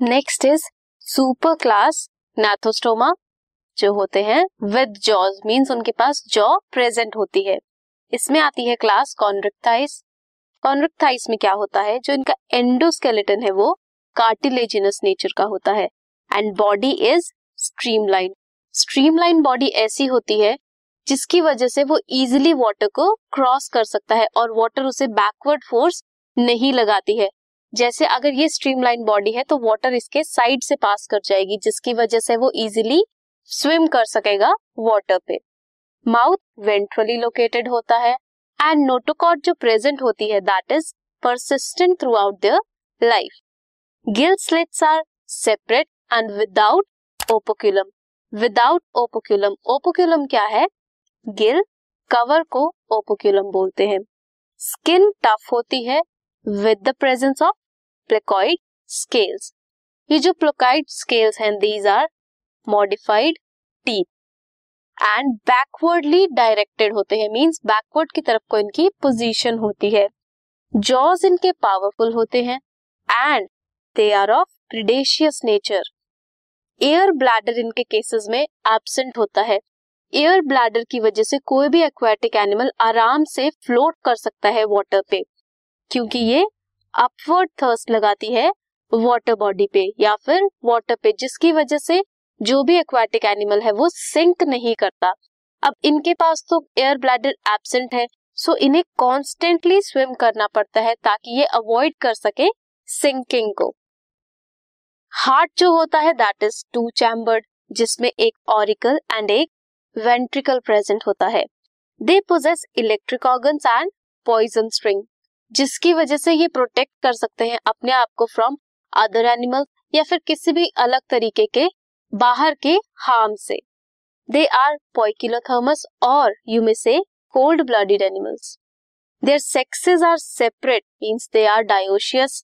Next is super class gnathostoma जो होते हैं विद जॉज मींस उनके पास जॉ प्रेजेंट होती है। इसमें आती है क्लास कॉन्ड्रिक्टाइस कॉन्ड्रिक्टाइस में क्या होता है? जो इनका एंडोस्केलेटन है, वो कार्टिलेजिनस नेचर का होता है। And body is streamline streamline body ऐसी होती है, जिसकी वजह से वो इजिली वाटर को क्रॉस कर सकता है और वाटर उसे बैकवर्ड फोर्स नहीं लगाती है। जैसे अगर ये स्ट्रीमलाइन बॉडी है तो वाटर इसके साइड से पास कर जाएगी, जिसकी वजह से वो इजिली स्विम कर सकेगा वाटर पे। माउथ वेंट्रली लोकेटेड होता है एंड नोटोकॉट जो प्रेजेंट होती है that is persistent throughout their life gill slits are separate and without operculum without operculum operculum क्या है? गिल कवर को ओपोक्यूलम बोलते हैं। स्किन टफ होती है with the presence of placoid scales ये जो प्लोकाइड स्केल्स हैं these are modified teeth and backwardly directed होते हैं मींस बैकवर्ड की तरफ़ को इनकी पोजीशन होती है. जॉज इनके पावरफुल होते हैं and they are of predacious nature air bladder इनके केसेस में एबसेंट होता है. एयर ब्लैडर की वजह से कोई भी एक्वेटिक एनिमल आराम से फ्लोट कर सकता है वाटर पे, क्योंकि ये अपवर्ड थर्स्ट लगाती है वाटर बॉडी पे, या फिर वाटर पे, जिसकी वजह से जो भी एक्वेटिक एनिमल है वो सिंक नहीं करता। अब इनके पास तो एयर ब्लैडर एबसेंट है सो इन्हें कॉन्स्टेंटली स्विम करना पड़ता है ताकि ये अवॉइड कर सके सिंकिंग को। हार्ट जो होता है दैट इज़ टू चैम्बर्ड जिसमें एक ऑरिकल एंड एक वेंट्रिकल प्रेजेंट होता है। They possess electric organs and poison string जिसकी वजह से ये प्रोटेक्ट कर सकते हैं अपने आप को फ्रॉम अदर एनिमल या फिर किसी भी अलग तरीके के बाहर के हार्म से। दे आर पोइकिलोथर्मस और you may say cold blooded animals their sexes are separate means they are dioecious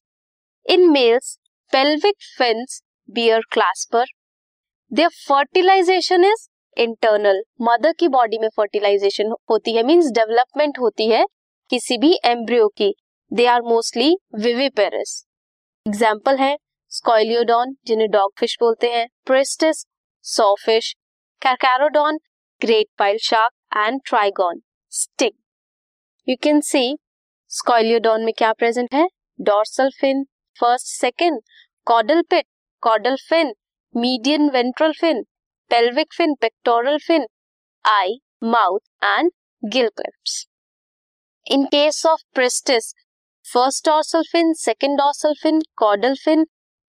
in males pelvic fins bear clasper. Their fertilization is internal mother की बॉडी में फर्टिलाइजेशन होती है मींस डेवलपमेंट होती है किसी भी embryo की। They are mostly viviparous example है स्कॉलियोडॉन जिन्हें डॉग फ़िश बोलते हैं pristis sawfish carcharodon great pile shark and trygon stick you can see scoliodon में क्या प्रेजेंट है? Dorsal fin first second caudal pit caudal fin median ventral fin pelvic fin pectoral fin eye mouth and gill clips in case of pristis first dorsal fin second dorsal fin caudal fin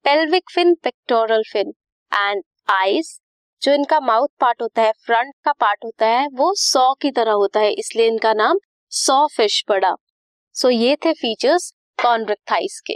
pelvic fin pectoral fin and eyes जो इनका mouth part होता है front का part होता है वो सौ की तरह होता है इसलिए इनका नाम सौ फ़िश पड़ा। सो so, ये थे फीचर्स कॉन्ड्रिक्थाइस के।